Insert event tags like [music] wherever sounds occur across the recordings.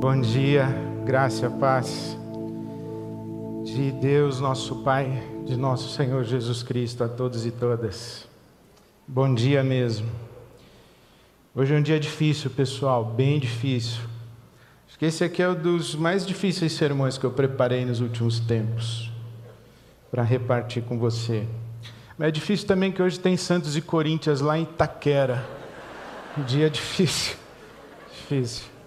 Bom dia, graça paz de Deus, nosso Pai, de nosso Senhor Jesus Cristo a todos e todas. Bom dia mesmo. Hoje é um dia difícil, pessoal, bem difícil. Acho que esse aqui é um dos mais difíceis sermões que eu preparei nos últimos tempos para repartir com você. Mas é difícil também que hoje tem Santos e Corinthians lá em Itaquera. Um dia difícil. Difícil.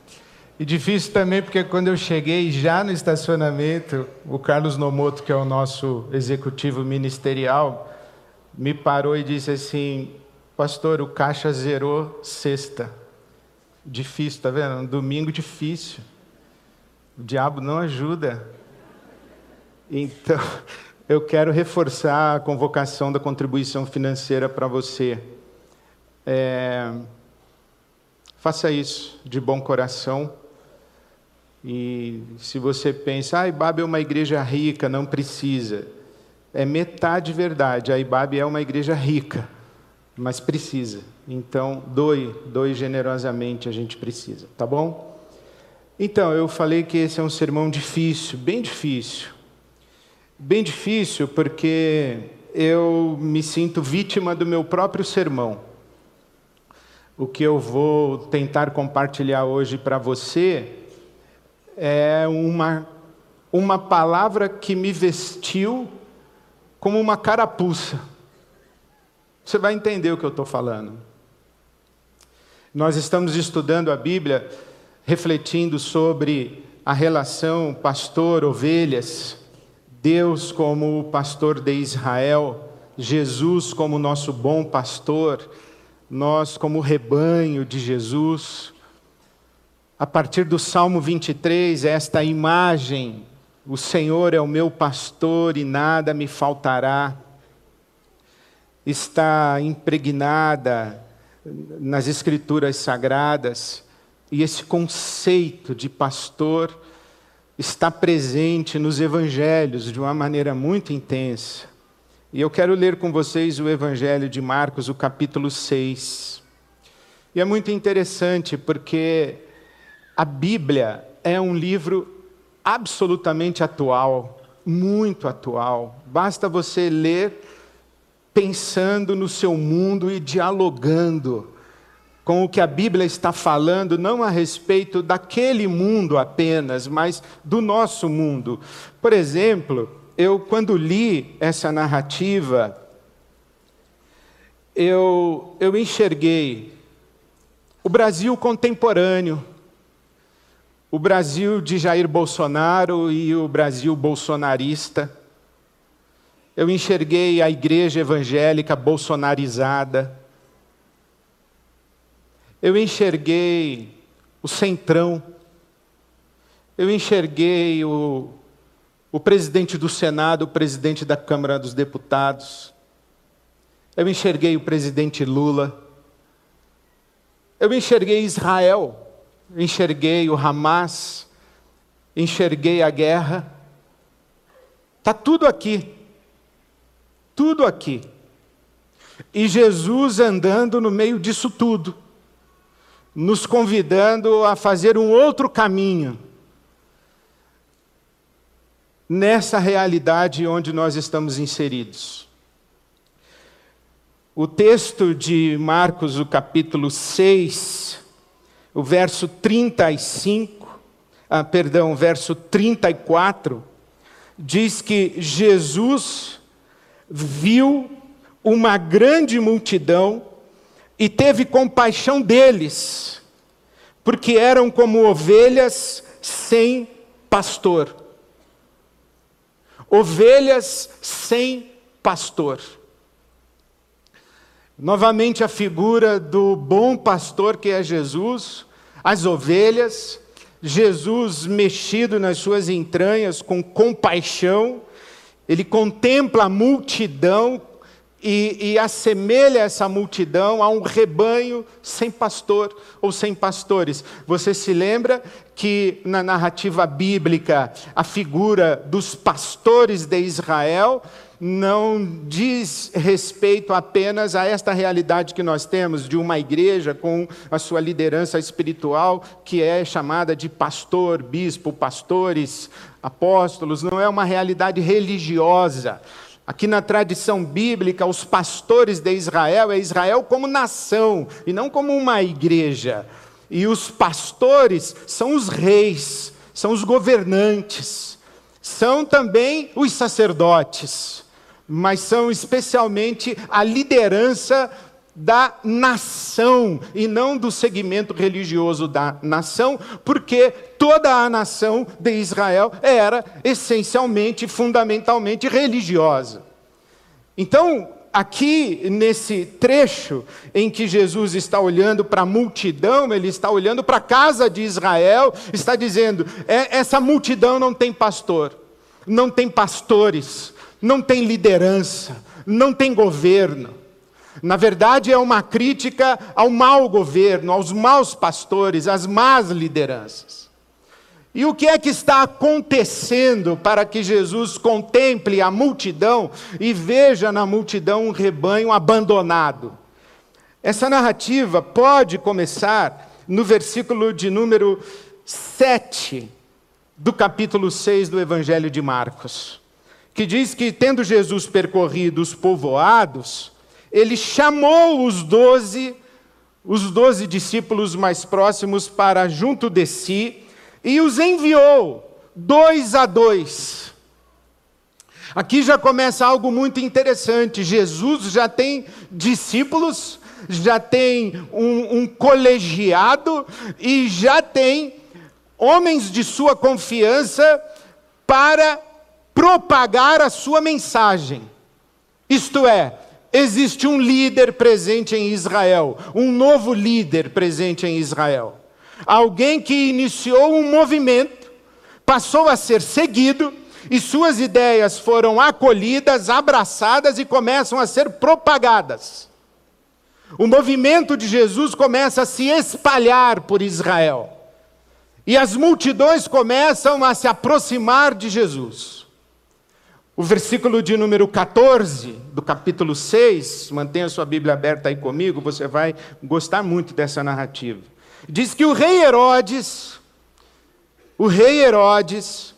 E difícil também porque quando eu cheguei já no estacionamento, o Carlos Nomoto, que é o nosso executivo ministerial, me parou e disse assim: Pastor, o caixa zerou sexta. Difícil, tá vendo? Um domingo difícil. O diabo não ajuda. Então, [laughs] eu quero reforçar a convocação da contribuição financeira para você. É... Faça isso de bom coração. E se você pensa, ah, Ibabe é uma igreja rica, não precisa. É metade verdade, a Ibabe é uma igreja rica, mas precisa. Então, doe, doe generosamente, a gente precisa, tá bom? Então, eu falei que esse é um sermão difícil, bem difícil. Bem difícil porque eu me sinto vítima do meu próprio sermão. O que eu vou tentar compartilhar hoje para você é uma, uma palavra que me vestiu como uma carapuça. Você vai entender o que eu estou falando. Nós estamos estudando a Bíblia, refletindo sobre a relação pastor-ovelhas, Deus como o pastor de Israel, Jesus como nosso bom pastor, nós como rebanho de Jesus a partir do Salmo 23, esta imagem, o Senhor é o meu pastor e nada me faltará, está impregnada nas Escrituras Sagradas, e esse conceito de pastor está presente nos Evangelhos de uma maneira muito intensa. E eu quero ler com vocês o Evangelho de Marcos, o capítulo 6. E é muito interessante porque a Bíblia é um livro absolutamente atual, muito atual. Basta você ler pensando no seu mundo e dialogando com o que a Bíblia está falando, não a respeito daquele mundo apenas, mas do nosso mundo. Por exemplo, eu, quando li essa narrativa, eu, eu enxerguei o Brasil contemporâneo, o Brasil de Jair Bolsonaro e o Brasil bolsonarista. Eu enxerguei a igreja evangélica bolsonarizada. Eu enxerguei o centrão. Eu enxerguei o, o presidente do Senado, o presidente da Câmara dos Deputados. Eu enxerguei o presidente Lula. Eu enxerguei Israel enxerguei o Hamas, enxerguei a guerra. Está tudo aqui. Tudo aqui. E Jesus andando no meio disso tudo, nos convidando a fazer um outro caminho nessa realidade onde nós estamos inseridos. O texto de Marcos, o capítulo 6, o verso 35, ah, perdão, o verso 34, diz que Jesus viu uma grande multidão e teve compaixão deles, porque eram como ovelhas sem pastor. Ovelhas sem pastor. Novamente a figura do bom pastor que é Jesus, as ovelhas, Jesus mexido nas suas entranhas com compaixão, ele contempla a multidão e, e, assemelha essa multidão a um rebanho sem pastor ou sem pastores. Você se lembra que na narrativa bíblica a figura dos pastores de Israel não diz respeito apenas a esta realidade que nós temos de uma igreja com a sua liderança espiritual, que é chamada de pastor, bispo, pastores, apóstolos, não é uma realidade religiosa Aqui na tradição bíblica, os pastores de Israel é Israel como nação e não como uma igreja. E os pastores são os reis, são os governantes, são também os sacerdotes, mas são especialmente a liderança da nação e não do segmento religioso da nação, porque toda a nação de Israel era essencialmente, fundamentalmente religiosa. Então, aqui nesse trecho em que Jesus está olhando para a multidão, ele está olhando para a casa de Israel, está dizendo: é, essa multidão não tem pastor, não tem pastores, não tem liderança, não tem governo. Na verdade, é uma crítica ao mau governo, aos maus pastores, às más lideranças. E o que é que está acontecendo para que Jesus contemple a multidão e veja na multidão um rebanho abandonado? Essa narrativa pode começar no versículo de número 7 do capítulo 6 do Evangelho de Marcos, que diz que, tendo Jesus percorrido os povoados, ele chamou os doze, os doze discípulos mais próximos para junto de si e os enviou, dois a dois. Aqui já começa algo muito interessante. Jesus já tem discípulos, já tem um, um colegiado e já tem homens de sua confiança para propagar a sua mensagem. Isto é, existe um líder presente em Israel, um novo líder presente em Israel. Alguém que iniciou um movimento, passou a ser seguido, e suas ideias foram acolhidas, abraçadas e começam a ser propagadas. O movimento de Jesus começa a se espalhar por Israel. E as multidões começam a se aproximar de Jesus. O versículo de número 14 do capítulo 6, mantenha sua Bíblia aberta aí comigo, você vai gostar muito dessa narrativa. Diz que o rei Herodes, o rei Herodes,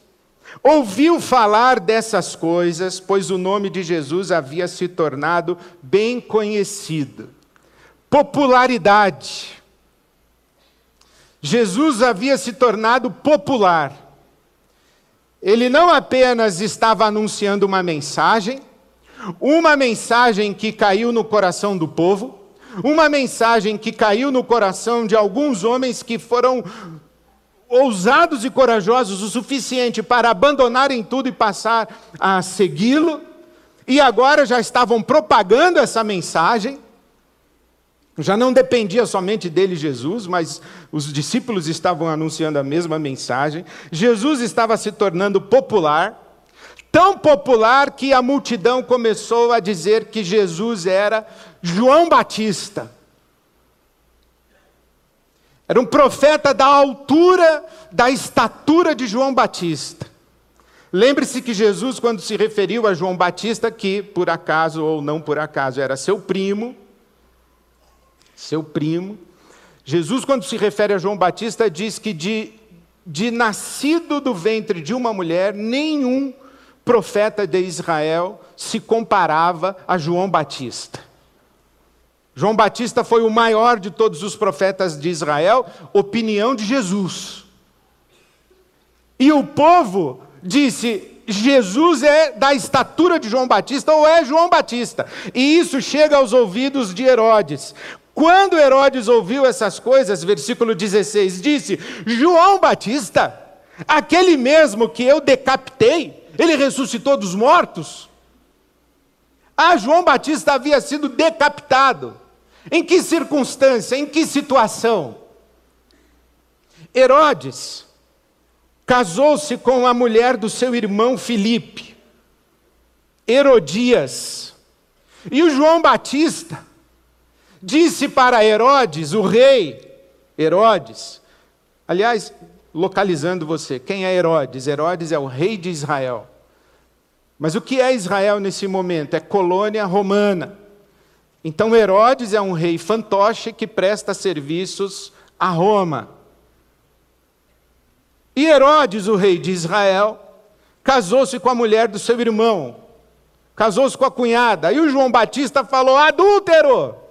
ouviu falar dessas coisas, pois o nome de Jesus havia se tornado bem conhecido. Popularidade. Jesus havia se tornado popular. Ele não apenas estava anunciando uma mensagem, uma mensagem que caiu no coração do povo, uma mensagem que caiu no coração de alguns homens que foram ousados e corajosos o suficiente para abandonarem tudo e passar a segui-lo, e agora já estavam propagando essa mensagem. Já não dependia somente dele, Jesus, mas os discípulos estavam anunciando a mesma mensagem. Jesus estava se tornando popular, tão popular que a multidão começou a dizer que Jesus era João Batista. Era um profeta da altura, da estatura de João Batista. Lembre-se que Jesus, quando se referiu a João Batista, que por acaso ou não por acaso era seu primo, seu primo. Jesus, quando se refere a João Batista, diz que de, de nascido do ventre de uma mulher, nenhum profeta de Israel se comparava a João Batista. João Batista foi o maior de todos os profetas de Israel, opinião de Jesus. E o povo disse: Jesus é da estatura de João Batista ou é João Batista. E isso chega aos ouvidos de Herodes. Quando Herodes ouviu essas coisas, versículo 16, disse: João Batista, aquele mesmo que eu decapitei, ele ressuscitou dos mortos? Ah, João Batista havia sido decapitado. Em que circunstância, em que situação? Herodes casou-se com a mulher do seu irmão Filipe, Herodias. E o João Batista disse para Herodes, o rei Herodes, aliás, localizando você, quem é Herodes? Herodes é o rei de Israel. Mas o que é Israel nesse momento? É colônia romana. Então Herodes é um rei fantoche que presta serviços a Roma. E Herodes, o rei de Israel, casou-se com a mulher do seu irmão, casou-se com a cunhada. E o João Batista falou: adúltero,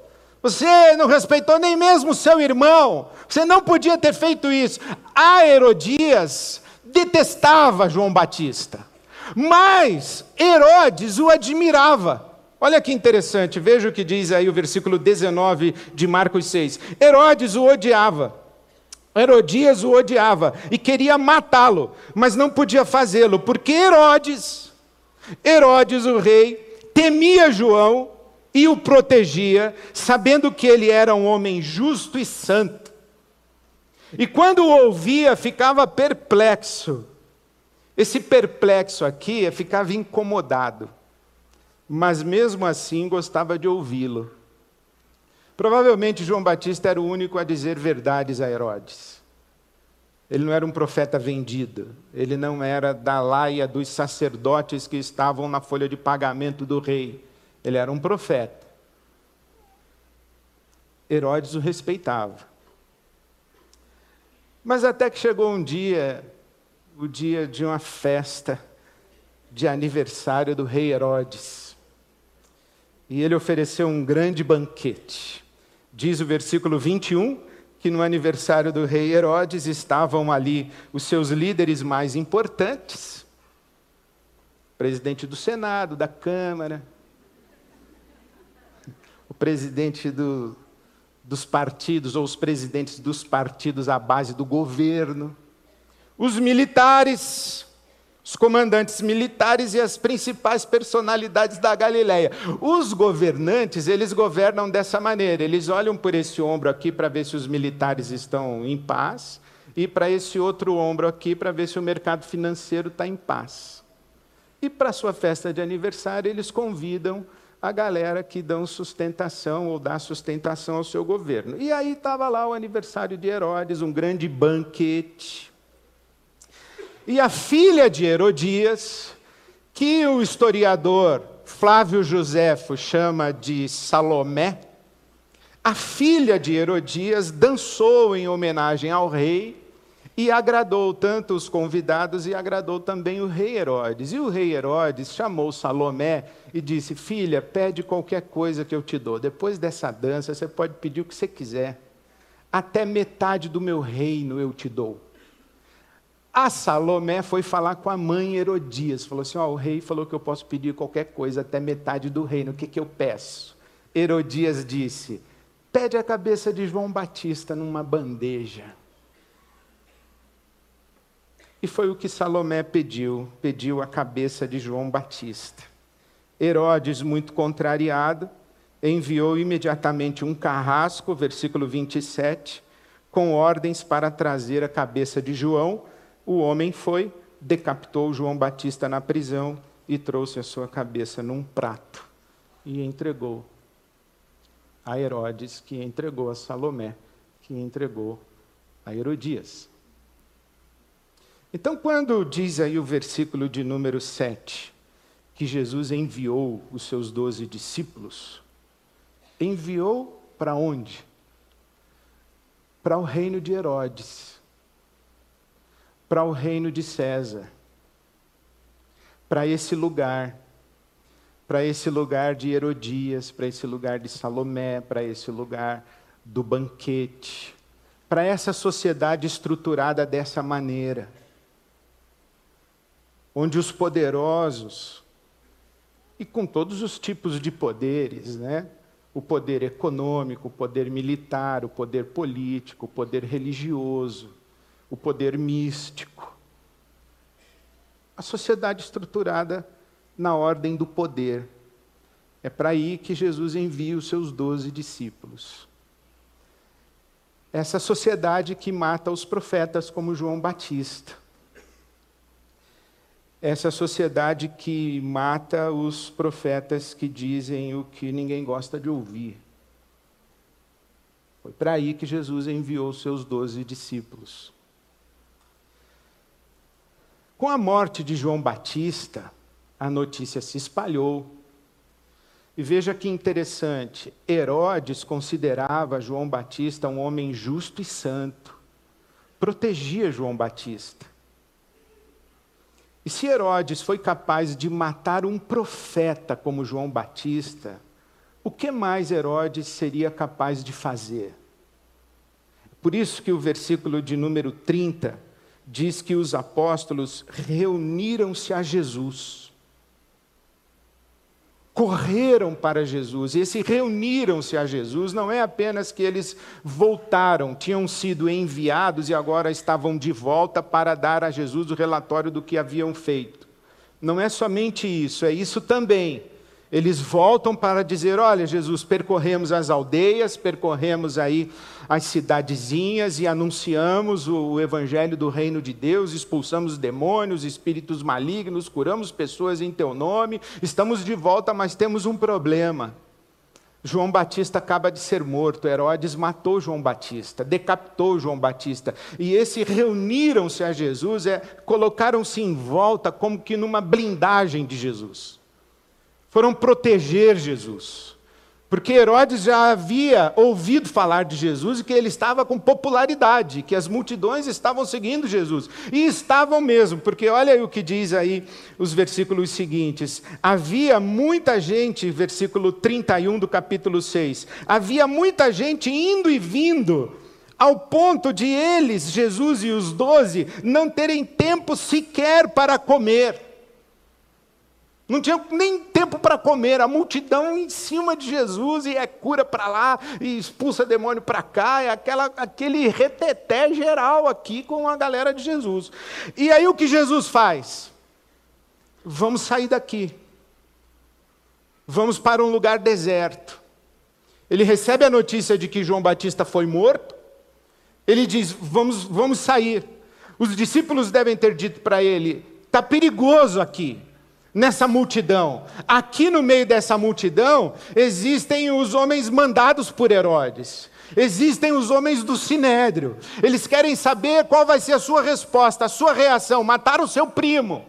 você não respeitou nem mesmo seu irmão, você não podia ter feito isso. A Herodias detestava João Batista, mas Herodes o admirava. Olha que interessante, veja o que diz aí o versículo 19 de Marcos 6. Herodes o odiava. Herodias o odiava e queria matá-lo, mas não podia fazê-lo, porque Herodes, Herodes o rei, temia João e o protegia, sabendo que ele era um homem justo e santo. E quando o ouvia, ficava perplexo. Esse perplexo aqui é ficava incomodado, mas mesmo assim gostava de ouvi-lo. Provavelmente João Batista era o único a dizer verdades a Herodes. Ele não era um profeta vendido, ele não era da laia dos sacerdotes que estavam na folha de pagamento do rei. Ele era um profeta. Herodes o respeitava. Mas até que chegou um dia, o dia de uma festa de aniversário do rei Herodes. E ele ofereceu um grande banquete. Diz o versículo 21 que no aniversário do rei Herodes estavam ali os seus líderes mais importantes, presidente do Senado, da Câmara, o presidente do, dos partidos, ou os presidentes dos partidos à base do governo, os militares, os comandantes militares e as principais personalidades da Galileia. Os governantes, eles governam dessa maneira, eles olham por esse ombro aqui para ver se os militares estão em paz, e para esse outro ombro aqui para ver se o mercado financeiro está em paz. E para sua festa de aniversário, eles convidam a galera que dão sustentação ou dá sustentação ao seu governo. E aí estava lá o aniversário de Herodes, um grande banquete e a filha de Herodias, que o historiador Flávio Joséfo chama de Salomé, a filha de Herodias dançou em homenagem ao rei e agradou tanto os convidados e agradou também o rei Herodes. E o rei Herodes chamou Salomé e disse: Filha, pede qualquer coisa que eu te dou. Depois dessa dança, você pode pedir o que você quiser. Até metade do meu reino eu te dou. A Salomé foi falar com a mãe Herodias, falou assim: oh, o rei falou que eu posso pedir qualquer coisa até metade do reino, o que, que eu peço? Herodias disse: pede a cabeça de João Batista numa bandeja. E foi o que Salomé pediu, pediu a cabeça de João Batista. Herodes, muito contrariado, enviou imediatamente um carrasco, versículo 27, com ordens para trazer a cabeça de João o homem foi, decapitou João Batista na prisão e trouxe a sua cabeça num prato e entregou a Herodes, que entregou a Salomé, que entregou a Herodias. Então, quando diz aí o versículo de número 7, que Jesus enviou os seus doze discípulos, enviou para onde? Para o reino de Herodes para o reino de César, para esse lugar, para esse lugar de Herodias, para esse lugar de Salomé, para esse lugar do banquete, para essa sociedade estruturada dessa maneira, onde os poderosos, e com todos os tipos de poderes, né? o poder econômico, o poder militar, o poder político, o poder religioso, o poder místico. A sociedade estruturada na ordem do poder. É para aí que Jesus envia os seus doze discípulos. Essa sociedade que mata os profetas, como João Batista. Essa sociedade que mata os profetas que dizem o que ninguém gosta de ouvir. Foi para aí que Jesus enviou seus doze discípulos. Com a morte de João Batista, a notícia se espalhou. E veja que interessante: Herodes considerava João Batista um homem justo e santo, protegia João Batista. E se Herodes foi capaz de matar um profeta como João Batista, o que mais Herodes seria capaz de fazer? Por isso que o versículo de número 30 diz que os apóstolos reuniram-se a Jesus. Correram para Jesus, e esse reuniram-se a Jesus não é apenas que eles voltaram, tinham sido enviados e agora estavam de volta para dar a Jesus o relatório do que haviam feito. Não é somente isso, é isso também eles voltam para dizer: Olha, Jesus, percorremos as aldeias, percorremos aí as cidadezinhas e anunciamos o evangelho do reino de Deus, expulsamos demônios, espíritos malignos, curamos pessoas em teu nome, estamos de volta, mas temos um problema. João Batista acaba de ser morto, Herodes matou João Batista, decapitou João Batista. E esses reuniram-se a Jesus, é, colocaram-se em volta como que numa blindagem de Jesus foram proteger Jesus. Porque Herodes já havia ouvido falar de Jesus e que ele estava com popularidade, que as multidões estavam seguindo Jesus. E estavam mesmo, porque olha o que diz aí os versículos seguintes. Havia muita gente, versículo 31 do capítulo 6. Havia muita gente indo e vindo, ao ponto de eles, Jesus e os doze, não terem tempo sequer para comer. Não tinha nem tempo para comer, a multidão em cima de Jesus, e é cura para lá, e expulsa demônio para cá, é aquela, aquele reteté geral aqui com a galera de Jesus. E aí o que Jesus faz? Vamos sair daqui. Vamos para um lugar deserto. Ele recebe a notícia de que João Batista foi morto. Ele diz: Vamos, vamos sair. Os discípulos devem ter dito para ele: Está perigoso aqui nessa multidão. Aqui no meio dessa multidão existem os homens mandados por Herodes. Existem os homens do sinédrio. Eles querem saber qual vai ser a sua resposta, a sua reação. Mataram o seu primo.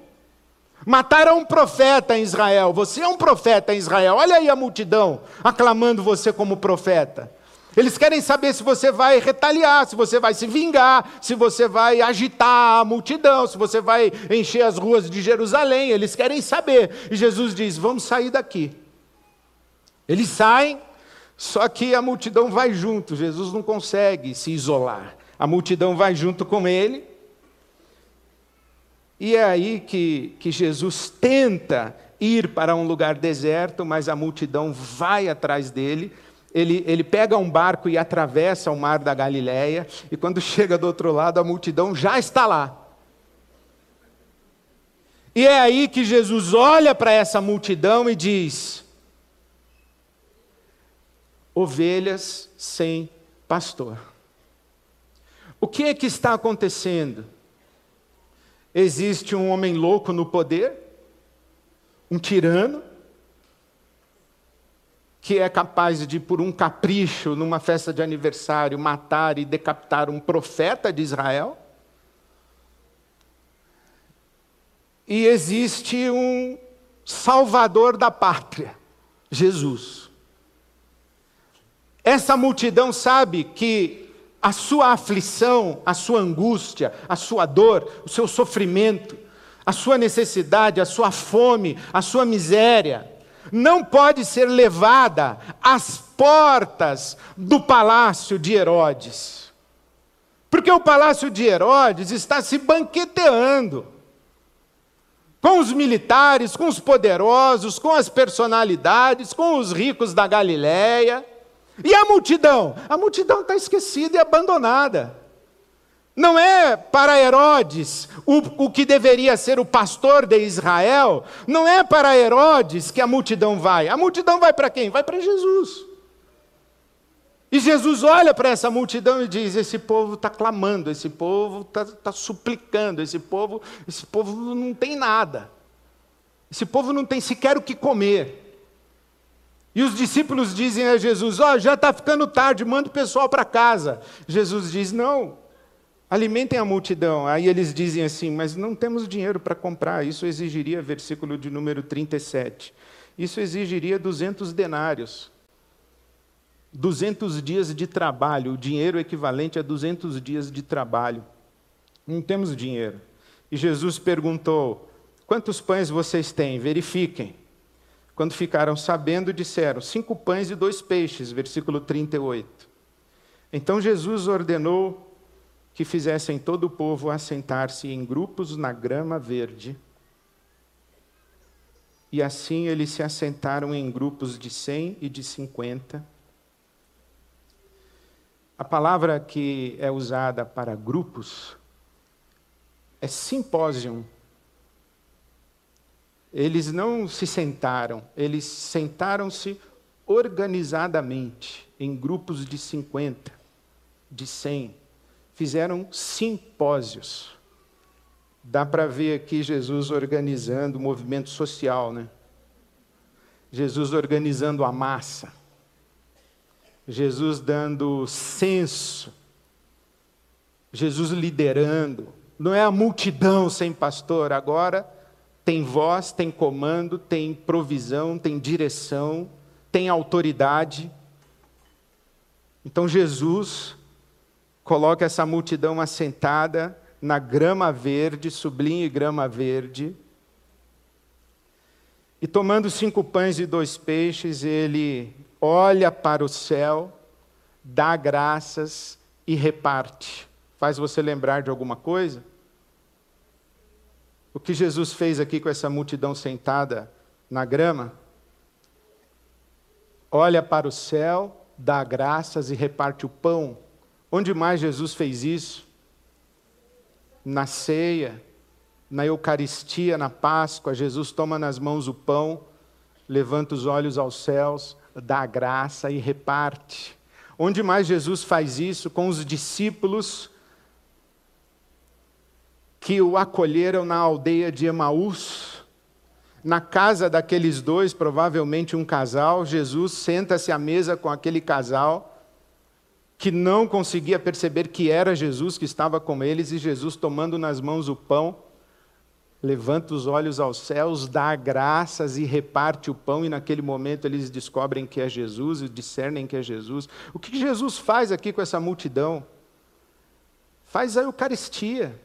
Mataram um profeta em Israel. Você é um profeta em Israel. Olha aí a multidão aclamando você como profeta. Eles querem saber se você vai retaliar, se você vai se vingar, se você vai agitar a multidão, se você vai encher as ruas de Jerusalém. Eles querem saber. E Jesus diz: Vamos sair daqui. Eles saem, só que a multidão vai junto. Jesus não consegue se isolar. A multidão vai junto com ele. E é aí que, que Jesus tenta ir para um lugar deserto, mas a multidão vai atrás dele ele, ele pega um barco e atravessa o mar da Galileia, e quando [laughs] chega do outro lado, a multidão já está lá. E é aí que Jesus olha para essa multidão e diz: ovelhas sem pastor. O que é que está acontecendo? Existe um homem louco no poder, um tirano, que é capaz de, por um capricho, numa festa de aniversário, matar e decapitar um profeta de Israel. E existe um salvador da pátria, Jesus. Essa multidão sabe que a sua aflição, a sua angústia, a sua dor, o seu sofrimento, a sua necessidade, a sua fome, a sua miséria, não pode ser levada às portas do palácio de Herodes. Porque o palácio de Herodes está se banqueteando com os militares, com os poderosos, com as personalidades, com os ricos da Galiléia. E a multidão? A multidão está esquecida e abandonada. Não é para Herodes o, o que deveria ser o pastor de Israel, não é para Herodes que a multidão vai. A multidão vai para quem? Vai para Jesus. E Jesus olha para essa multidão e diz: esse povo está clamando, esse povo está tá suplicando, esse povo, esse povo não tem nada, esse povo não tem sequer o que comer. E os discípulos dizem a Jesus: Ó, oh, já está ficando tarde, manda o pessoal para casa. Jesus diz: Não, alimentem a multidão. Aí eles dizem assim: Mas não temos dinheiro para comprar. Isso exigiria, versículo de número 37, isso exigiria 200 denários. 200 dias de trabalho, o dinheiro equivalente a 200 dias de trabalho. Não temos dinheiro. E Jesus perguntou: Quantos pães vocês têm? Verifiquem. Quando ficaram sabendo, disseram: cinco pães e dois peixes, versículo 38. Então Jesus ordenou que fizessem todo o povo assentar-se em grupos na grama verde. E assim eles se assentaram em grupos de cem e de cinquenta. A palavra que é usada para grupos é simpósio eles não se sentaram, eles sentaram-se organizadamente, em grupos de 50, de 100. Fizeram simpósios. Dá para ver aqui Jesus organizando o movimento social, né? Jesus organizando a massa. Jesus dando senso. Jesus liderando. Não é a multidão sem pastor, agora tem voz, tem comando, tem provisão, tem direção, tem autoridade. Então Jesus coloca essa multidão assentada na grama verde, sublinhe grama verde. E tomando cinco pães e dois peixes, ele olha para o céu, dá graças e reparte. Faz você lembrar de alguma coisa? O que Jesus fez aqui com essa multidão sentada na grama? Olha para o céu, dá graças e reparte o pão. Onde mais Jesus fez isso? Na ceia, na Eucaristia, na Páscoa, Jesus toma nas mãos o pão, levanta os olhos aos céus, dá graça e reparte. Onde mais Jesus faz isso? Com os discípulos que o acolheram na aldeia de Emaús, na casa daqueles dois, provavelmente um casal. Jesus senta-se à mesa com aquele casal que não conseguia perceber que era Jesus que estava com eles, e Jesus, tomando nas mãos o pão, levanta os olhos aos céus, dá graças e reparte o pão, e naquele momento eles descobrem que é Jesus e discernem que é Jesus. O que Jesus faz aqui com essa multidão? Faz a Eucaristia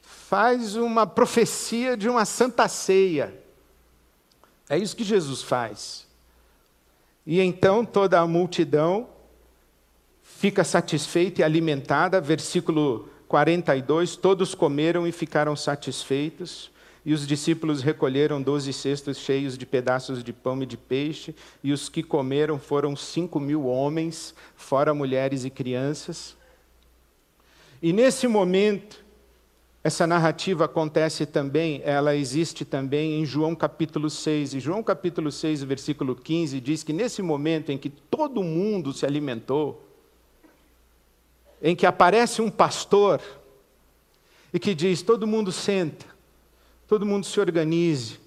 faz uma profecia de uma santa ceia. É isso que Jesus faz. E então toda a multidão fica satisfeita e alimentada, versículo 42, todos comeram e ficaram satisfeitos. E os discípulos recolheram doze cestos cheios de pedaços de pão e de peixe, e os que comeram foram cinco mil homens, fora mulheres e crianças. E nesse momento, essa narrativa acontece também, ela existe também em João capítulo 6. E João capítulo 6, versículo 15, diz que nesse momento em que todo mundo se alimentou, em que aparece um pastor e que diz: todo mundo senta, todo mundo se organize,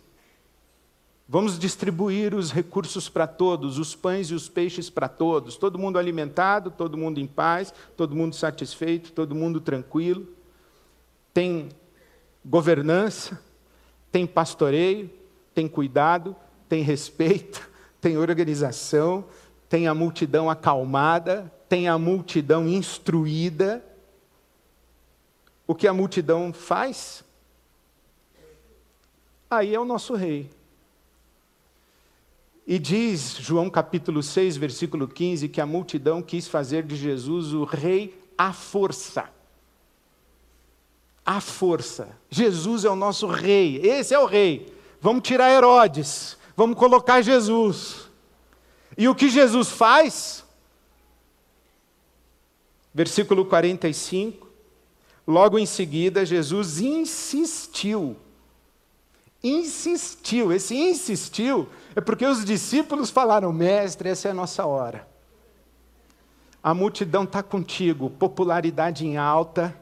vamos distribuir os recursos para todos, os pães e os peixes para todos, todo mundo alimentado, todo mundo em paz, todo mundo satisfeito, todo mundo tranquilo. Tem governança, tem pastoreio, tem cuidado, tem respeito, [laughs] tem organização, tem a multidão acalmada, tem a multidão instruída. O que a multidão faz? Aí é o nosso rei. E diz João capítulo 6, versículo 15, que a multidão quis fazer de Jesus o rei à força a força. Jesus é o nosso rei, esse é o rei. Vamos tirar Herodes, vamos colocar Jesus. E o que Jesus faz? Versículo 45. Logo em seguida, Jesus insistiu. Insistiu. Esse insistiu é porque os discípulos falaram: Mestre, essa é a nossa hora. A multidão está contigo, popularidade em alta.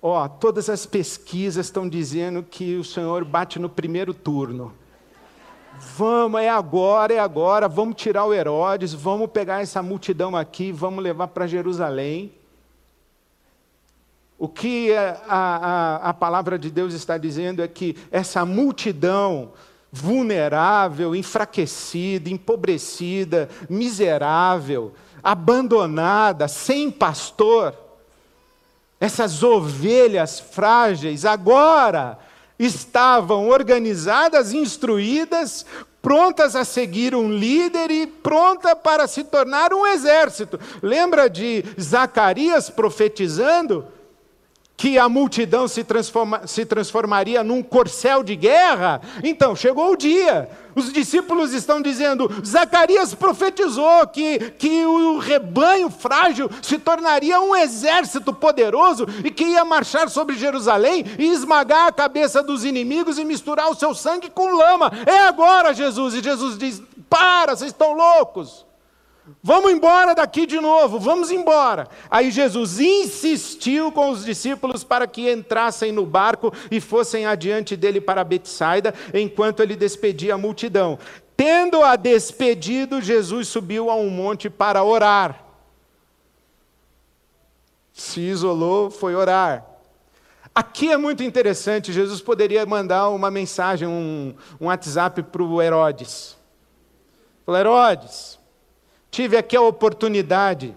Ó, oh, todas as pesquisas estão dizendo que o Senhor bate no primeiro turno. Vamos, é agora, é agora, vamos tirar o Herodes, vamos pegar essa multidão aqui, vamos levar para Jerusalém. O que a, a, a palavra de Deus está dizendo é que essa multidão vulnerável, enfraquecida, empobrecida, miserável, abandonada, sem pastor, essas ovelhas frágeis, agora estavam organizadas, instruídas, prontas a seguir um líder e pronta para se tornar um exército. Lembra de Zacarias profetizando? Que a multidão se, transforma, se, transformaria num corcel de guerra. Então, chegou o dia. Os discípulos estão dizendo: Zacarias profetizou que, que o rebanho frágil se tornaria um exército poderoso e que ia marchar sobre Jerusalém e esmagar a cabeça dos inimigos e misturar o seu sangue com lama. É agora, Jesus. E Jesus diz: Para, vocês estão loucos. Vamos embora daqui de novo, vamos embora. Aí Jesus insistiu com os discípulos para que entrassem no barco e fossem adiante dele para Betsaida, enquanto ele despedia a multidão. Tendo-a despedido, Jesus subiu a um monte para orar. Se isolou, foi orar. Aqui é muito interessante, Jesus poderia mandar uma mensagem, um, um WhatsApp para o Herodes. Falou, Herodes, tive aqui a oportunidade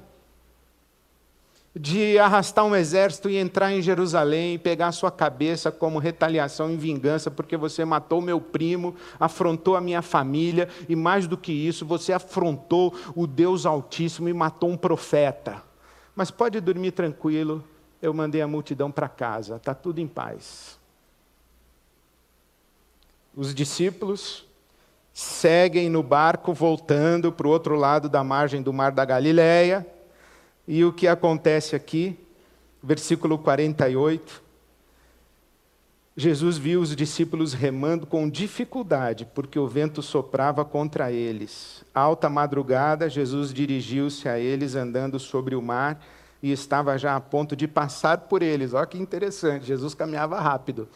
de arrastar um exército e entrar em Jerusalém e pegar sua cabeça como retaliação em vingança, porque você matou meu primo, afrontou a minha família e mais do que isso, você afrontou o Deus Altíssimo e matou um profeta. Mas pode dormir tranquilo, eu mandei a multidão para casa, está tudo em paz. Os discípulos seguem no barco voltando para o outro lado da margem do mar da Galileia. E o que acontece aqui? Versículo 48. Jesus viu os discípulos remando com dificuldade, porque o vento soprava contra eles. Alta madrugada, Jesus dirigiu-se a eles andando sobre o mar e estava já a ponto de passar por eles. Olha que interessante, Jesus caminhava rápido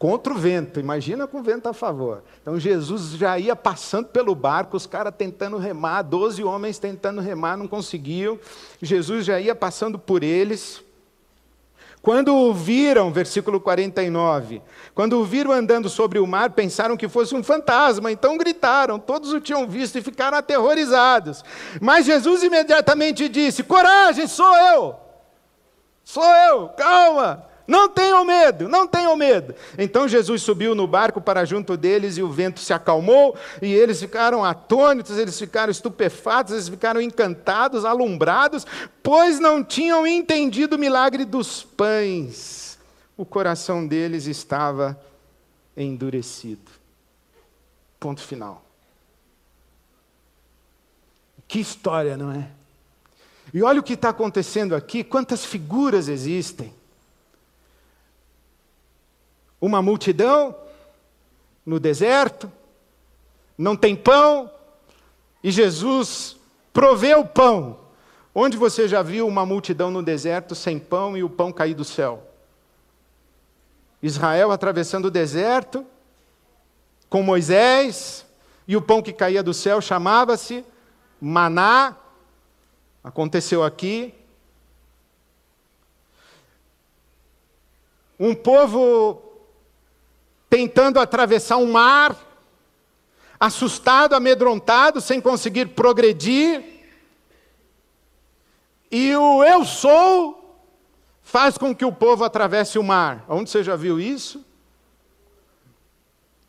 contra o vento, imagina com o vento a favor. Então Jesus já ia passando pelo barco, os caras tentando remar, doze homens tentando remar, não conseguiam. Jesus já ia passando por eles. Quando o viram, versículo 49, quando o viram andando sobre o mar, pensaram que fosse um fantasma, então gritaram, todos o tinham visto e ficaram aterrorizados. Mas Jesus imediatamente disse: Coragem, sou eu! Sou eu, calma! Não tenham medo, não tenham medo. Então Jesus subiu no barco para junto deles e o vento se acalmou e eles ficaram atônitos, eles ficaram estupefatos, eles ficaram encantados, alumbrados, pois não tinham entendido o milagre dos pães. O coração deles estava endurecido. Ponto final. Que história, não é? E olha o que está acontecendo aqui, quantas figuras existem uma multidão no deserto, não tem pão, e Jesus proveu pão. Onde você já viu uma multidão no deserto sem pão e o pão cair do céu? Israel atravessando o deserto com Moisés, e o pão que caía do céu chamava-se maná. Aconteceu aqui. Um povo tentando atravessar um mar, assustado, amedrontado, sem conseguir progredir. E o eu sou faz com que o povo atravesse o mar. Onde você já viu isso?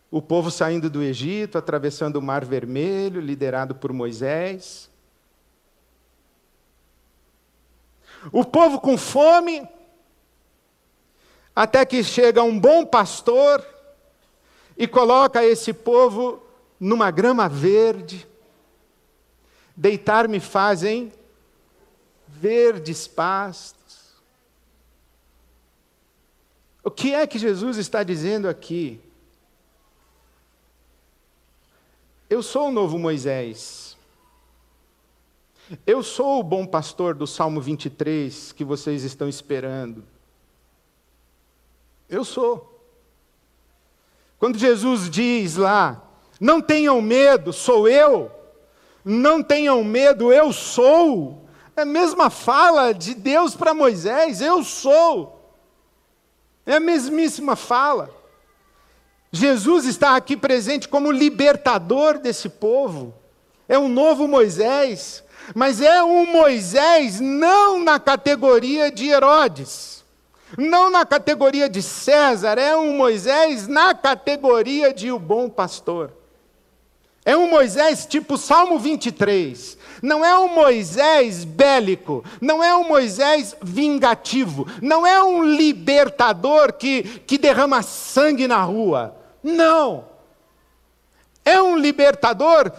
O povo saindo do Egito, atravessando o Mar Vermelho, liderado por Moisés. O povo com fome, até que chega um bom pastor e coloca esse povo numa grama verde. Deitar-me fazem verdes pastos. O que é que Jesus está dizendo aqui? Eu sou o novo Moisés. Eu sou o bom pastor do Salmo 23 que vocês estão esperando. Eu sou. Quando Jesus diz lá, não tenham medo, sou eu. Não tenham medo, eu sou. É a mesma fala de Deus para Moisés, eu sou. É a mesmíssima fala. Jesus está aqui presente como libertador desse povo. É um novo Moisés, mas é um Moisés não na categoria de Herodes, não na categoria de César, é um Moisés na categoria de o bom pastor. É um Moisés tipo Salmo 23. Não é um Moisés bélico, não é um Moisés vingativo, não é um libertador que, que derrama sangue na rua. Não. É um libertador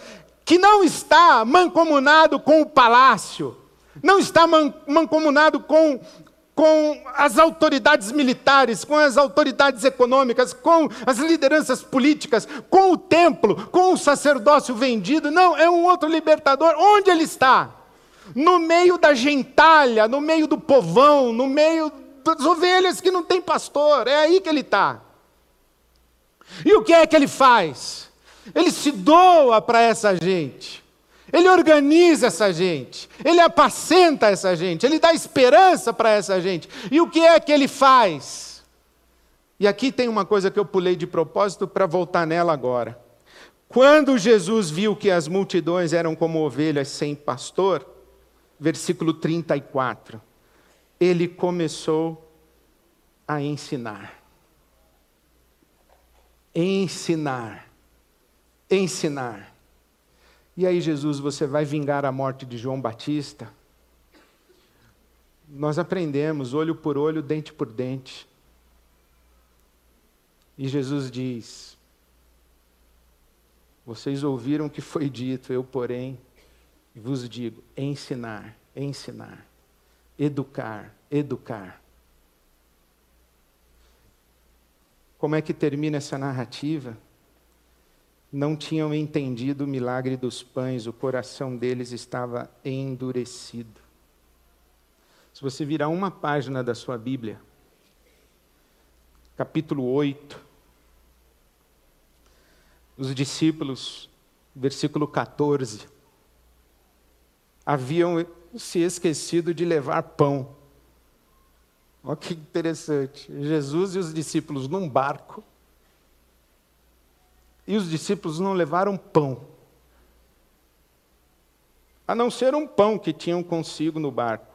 que não está mancomunado com o palácio, não está man, mancomunado com, com as autoridades militares, com as autoridades econômicas, com as lideranças políticas, com o templo, com o sacerdócio vendido. Não, é um outro libertador. Onde ele está? No meio da gentalha, no meio do povão, no meio das ovelhas que não tem pastor. É aí que ele está. E o que é que ele faz? Ele se doa para essa gente. Ele organiza essa gente, ele apacenta essa gente, ele dá esperança para essa gente. E o que é que ele faz? E aqui tem uma coisa que eu pulei de propósito para voltar nela agora. Quando Jesus viu que as multidões eram como ovelhas sem pastor, versículo 34, ele começou a ensinar ensinar. Ensinar. E aí, Jesus, você vai vingar a morte de João Batista? Nós aprendemos olho por olho, dente por dente. E Jesus diz: Vocês ouviram o que foi dito, eu, porém, vos digo: ensinar, ensinar, educar, educar. Como é que termina essa narrativa? Não tinham entendido o milagre dos pães, o coração deles estava endurecido. Se você virar uma página da sua Bíblia, capítulo 8, os discípulos, versículo 14, haviam se esquecido de levar pão. Olha que interessante. Jesus e os discípulos num barco. E os discípulos não levaram pão. A não ser um pão que tinham consigo no barco.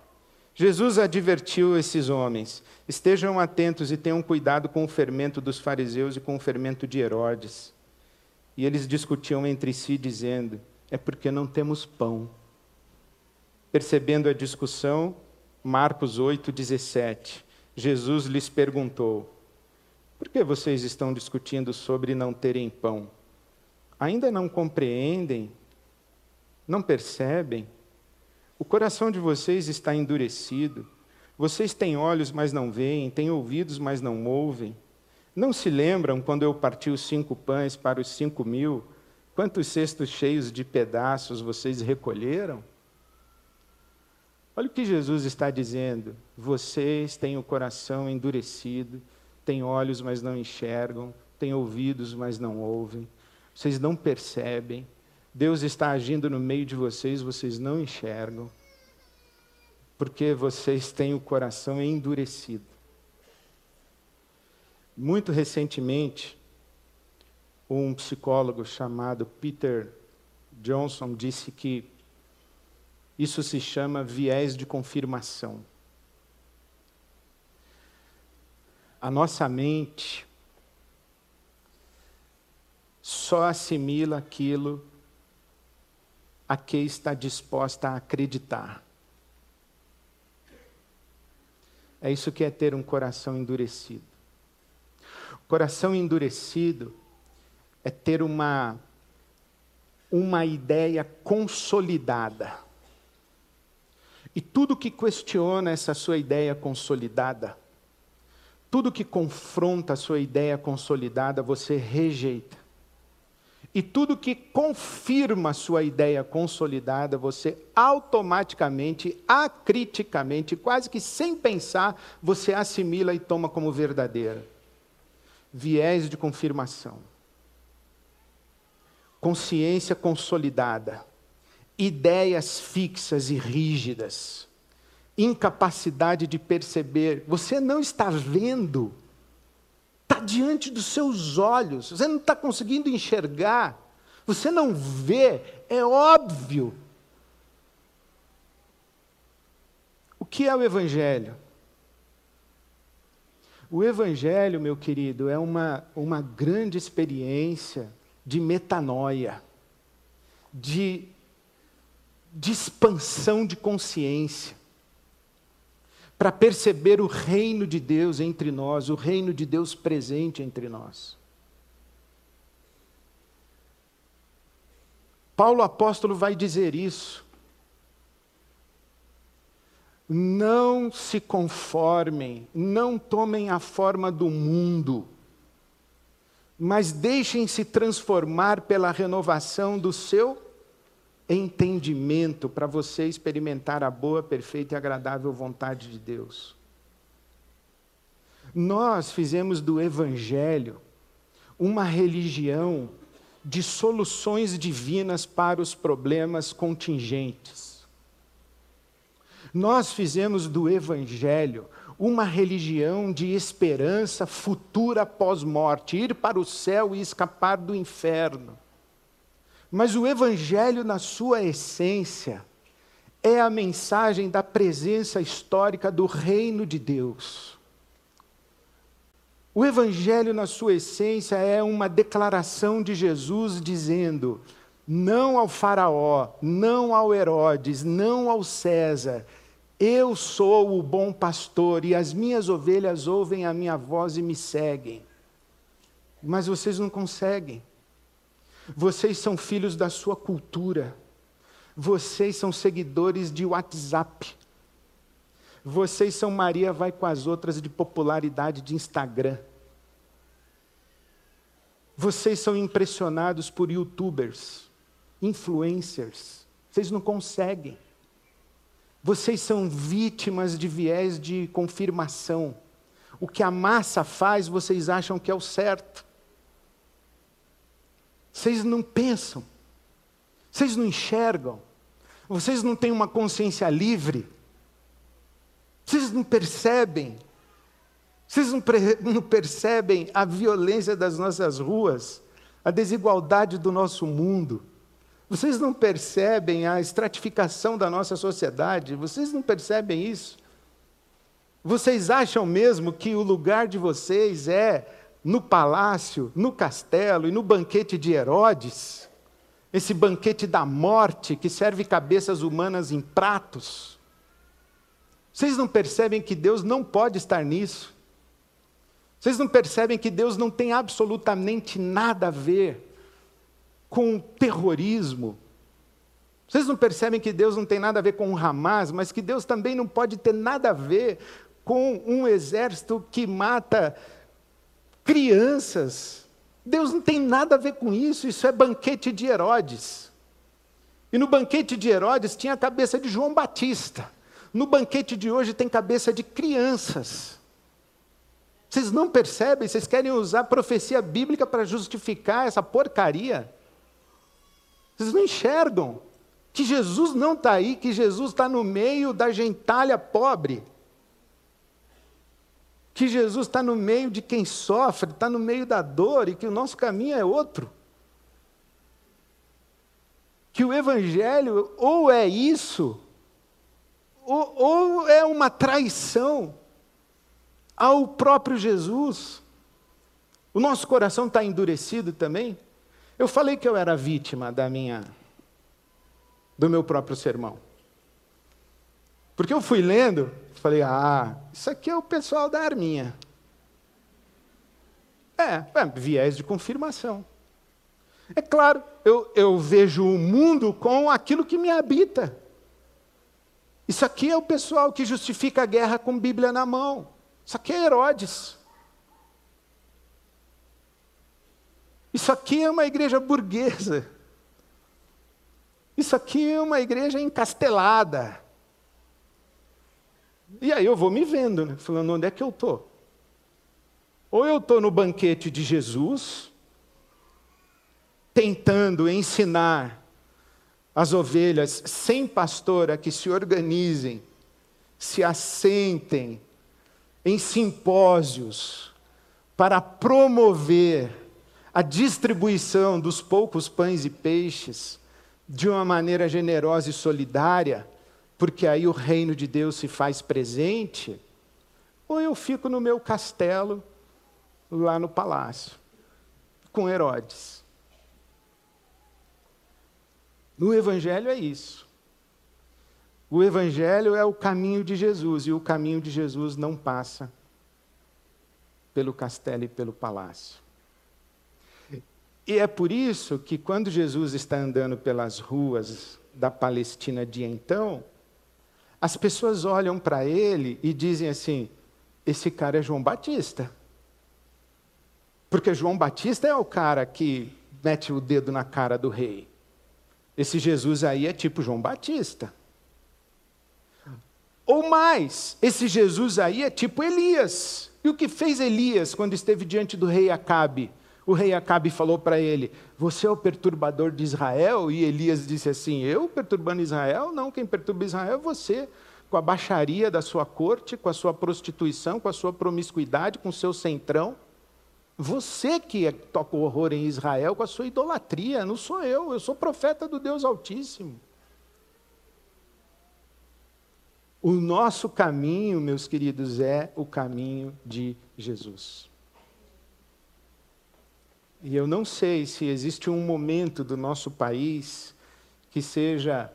Jesus advertiu esses homens: estejam atentos e tenham cuidado com o fermento dos fariseus e com o fermento de Herodes. E eles discutiam entre si, dizendo: é porque não temos pão. Percebendo a discussão, Marcos 8, 17. Jesus lhes perguntou: Por que vocês estão discutindo sobre não terem pão? Ainda não compreendem? Não percebem? O coração de vocês está endurecido. Vocês têm olhos, mas não veem, têm ouvidos, mas não ouvem. Não se lembram quando eu parti os cinco pães para os cinco mil? Quantos cestos cheios de pedaços vocês recolheram? Olha o que Jesus está dizendo. Vocês têm o coração endurecido, têm olhos, mas não enxergam, têm ouvidos, mas não ouvem. Vocês não percebem. Deus está agindo no meio de vocês, vocês não enxergam. Porque vocês têm o coração endurecido. Muito recentemente, um psicólogo chamado Peter Johnson disse que isso se chama viés de confirmação. A nossa mente só assimila aquilo a que está disposta a acreditar. É isso que é ter um coração endurecido. Coração endurecido é ter uma, uma ideia consolidada e tudo que questiona essa sua ideia consolidada, tudo que confronta a sua ideia consolidada, você rejeita. E tudo que confirma sua ideia consolidada, você automaticamente, acriticamente, quase que sem pensar, você assimila e toma como verdadeira. Viés de confirmação. Consciência consolidada. Ideias fixas e rígidas. Incapacidade de perceber. Você não está vendo está diante dos seus olhos, você não está conseguindo enxergar, você não vê, é óbvio. O que é o Evangelho? O Evangelho, meu querido, é uma, uma grande experiência de metanoia, de, de expansão de consciência para perceber o reino de Deus entre nós, o reino de Deus presente entre nós. Paulo apóstolo vai dizer isso. Não se conformem, não tomem a forma do mundo, mas deixem-se transformar pela renovação do seu entendimento para você experimentar a boa, perfeita e agradável vontade de Deus. Nós fizemos do Evangelho uma religião de soluções divinas para os problemas contingentes. Nós fizemos do Evangelho uma religião de esperança futura pós-morte, ir para o céu e escapar do inferno. Mas o Evangelho, na sua essência, é a mensagem da presença histórica do reino de Deus. O Evangelho, na sua essência, é uma declaração de Jesus dizendo: não ao Faraó, não ao Herodes, não ao César, eu sou o bom pastor e as minhas ovelhas ouvem a minha voz e me seguem. Mas vocês não conseguem. Vocês são filhos da sua cultura. Vocês são seguidores de WhatsApp. Vocês são Maria vai com as outras de popularidade de Instagram. Vocês são impressionados por youtubers, influencers. Vocês não conseguem. Vocês são vítimas de viés de confirmação. O que a massa faz, vocês acham que é o certo. Vocês não pensam, vocês não enxergam, vocês não têm uma consciência livre, vocês não percebem, vocês não, [laughs] não percebem a violência das nossas ruas, a desigualdade do nosso mundo. Vocês não percebem a estratificação da nossa sociedade? Vocês não percebem isso? Vocês acham mesmo que o lugar de vocês é no palácio, no castelo e no banquete de Herodes, esse banquete da morte que serve cabeças humanas em pratos. Vocês não percebem que Deus não pode estar nisso? Vocês não percebem que Deus não tem absolutamente nada a ver com terrorismo? Vocês não percebem que Deus não tem nada a ver com o Hamas, mas que Deus também não pode ter nada a ver com um exército que mata crianças. Deus não tem nada a ver com isso, isso é banquete de Herodes. E no banquete de Herodes tinha a cabeça de João Batista. No banquete de hoje tem cabeça de crianças. Vocês não percebem? Vocês querem usar profecia bíblica para justificar essa porcaria? Vocês não enxergam que Jesus não está aí, que Jesus está no meio da gentalha pobre que Jesus está no meio de quem sofre, está no meio da dor e que o nosso caminho é outro. Que o Evangelho ou é isso, ou, ou é uma traição ao próprio Jesus. O nosso coração está endurecido também. Eu falei que eu era vítima da minha, do meu próprio sermão. Porque eu fui lendo, falei, ah, isso aqui é o pessoal da arminha. É, é viés de confirmação. É claro, eu, eu vejo o mundo com aquilo que me habita. Isso aqui é o pessoal que justifica a guerra com Bíblia na mão. Isso aqui é Herodes. Isso aqui é uma igreja burguesa. Isso aqui é uma igreja encastelada. E aí eu vou me vendo, né? falando onde é que eu estou. Ou eu estou no banquete de Jesus, tentando ensinar as ovelhas sem pastor a que se organizem, se assentem em simpósios para promover a distribuição dos poucos pães e peixes de uma maneira generosa e solidária, porque aí o reino de Deus se faz presente, ou eu fico no meu castelo, lá no palácio, com Herodes. No Evangelho é isso. O Evangelho é o caminho de Jesus, e o caminho de Jesus não passa pelo castelo e pelo palácio. E é por isso que, quando Jesus está andando pelas ruas da Palestina de então, as pessoas olham para ele e dizem assim: esse cara é João Batista. Porque João Batista é o cara que mete o dedo na cara do rei. Esse Jesus aí é tipo João Batista. Ou mais, esse Jesus aí é tipo Elias. E o que fez Elias quando esteve diante do rei Acabe? o rei Acabe falou para ele: Você é o perturbador de Israel? E Elias disse assim: Eu perturbando Israel? Não, quem perturba Israel é você, com a baixaria da sua corte, com a sua prostituição, com a sua promiscuidade, com o seu centrão. Você que é, toca o horror em Israel com a sua idolatria, não sou eu, eu sou profeta do Deus Altíssimo. O nosso caminho, meus queridos, é o caminho de Jesus. E eu não sei se existe um momento do nosso país que seja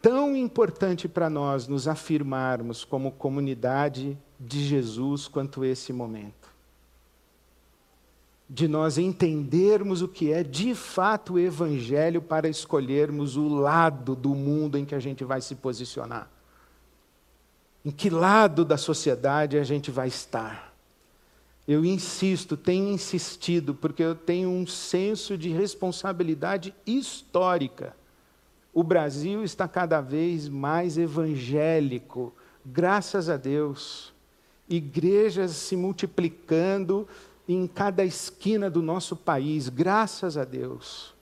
tão importante para nós nos afirmarmos como comunidade de Jesus quanto esse momento. De nós entendermos o que é de fato o Evangelho para escolhermos o lado do mundo em que a gente vai se posicionar. Em que lado da sociedade a gente vai estar. Eu insisto, tenho insistido, porque eu tenho um senso de responsabilidade histórica. O Brasil está cada vez mais evangélico, graças a Deus. Igrejas se multiplicando em cada esquina do nosso país, graças a Deus.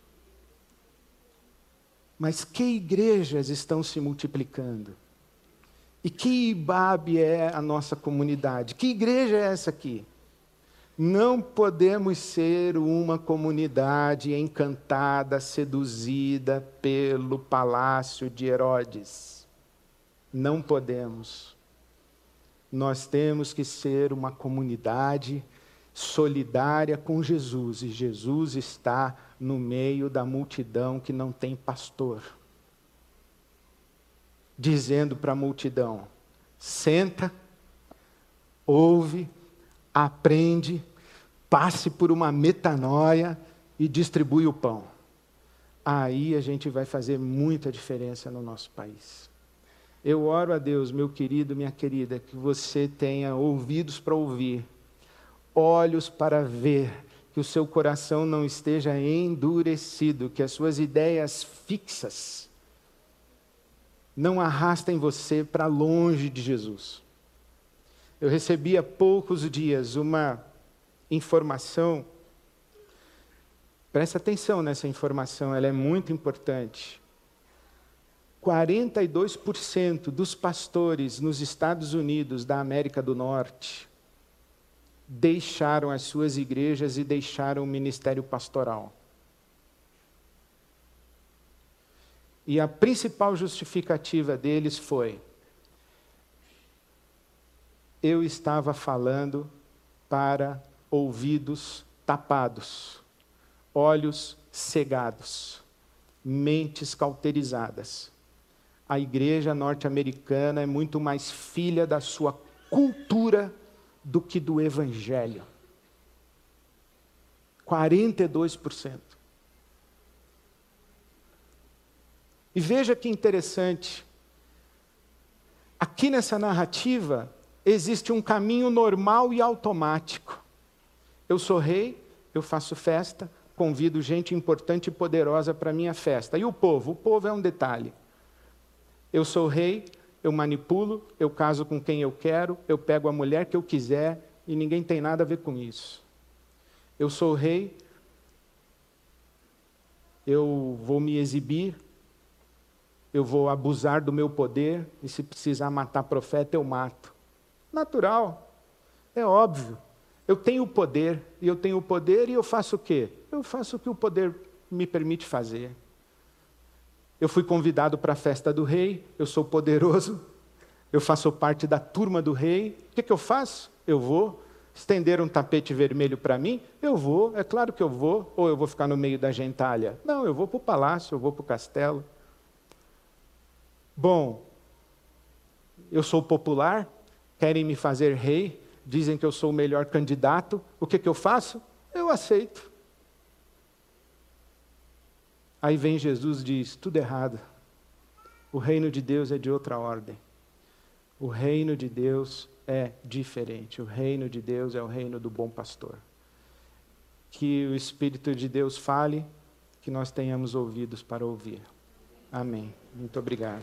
Mas que igrejas estão se multiplicando? E que IBAB é a nossa comunidade? Que igreja é essa aqui? Não podemos ser uma comunidade encantada, seduzida pelo palácio de Herodes. Não podemos. Nós temos que ser uma comunidade solidária com Jesus, e Jesus está no meio da multidão que não tem pastor. Dizendo para a multidão: senta, ouve, aprende passe por uma metanoia e distribui o pão. Aí a gente vai fazer muita diferença no nosso país. Eu oro a Deus, meu querido, minha querida, que você tenha ouvidos para ouvir, olhos para ver, que o seu coração não esteja endurecido, que as suas ideias fixas não arrastem você para longe de Jesus. Eu recebi há poucos dias uma informação. Presta atenção nessa informação, ela é muito importante. 42% dos pastores nos Estados Unidos da América do Norte deixaram as suas igrejas e deixaram o ministério pastoral. E a principal justificativa deles foi: eu estava falando para ouvidos tapados, olhos cegados, mentes cauterizadas. A igreja norte-americana é muito mais filha da sua cultura do que do evangelho. 42%. E veja que interessante. Aqui nessa narrativa existe um caminho normal e automático. Eu sou rei, eu faço festa, convido gente importante e poderosa para minha festa. E o povo? O povo é um detalhe. Eu sou rei, eu manipulo, eu caso com quem eu quero, eu pego a mulher que eu quiser e ninguém tem nada a ver com isso. Eu sou rei, eu vou me exibir, eu vou abusar do meu poder e se precisar matar profeta, eu mato. Natural, é óbvio. Eu tenho o poder, e eu tenho o poder e eu faço o quê? Eu faço o que o poder me permite fazer. Eu fui convidado para a festa do rei, eu sou poderoso, eu faço parte da turma do rei. O que, que eu faço? Eu vou. Estender um tapete vermelho para mim? Eu vou, é claro que eu vou. Ou eu vou ficar no meio da gentalha? Não, eu vou para o palácio, eu vou para o castelo. Bom, eu sou popular, querem me fazer rei, dizem que eu sou o melhor candidato. O que, que eu faço? Eu aceito. Aí vem Jesus e diz: tudo errado. O reino de Deus é de outra ordem. O reino de Deus é diferente. O reino de Deus é o reino do bom pastor. Que o Espírito de Deus fale, que nós tenhamos ouvidos para ouvir. Amém. Muito obrigado.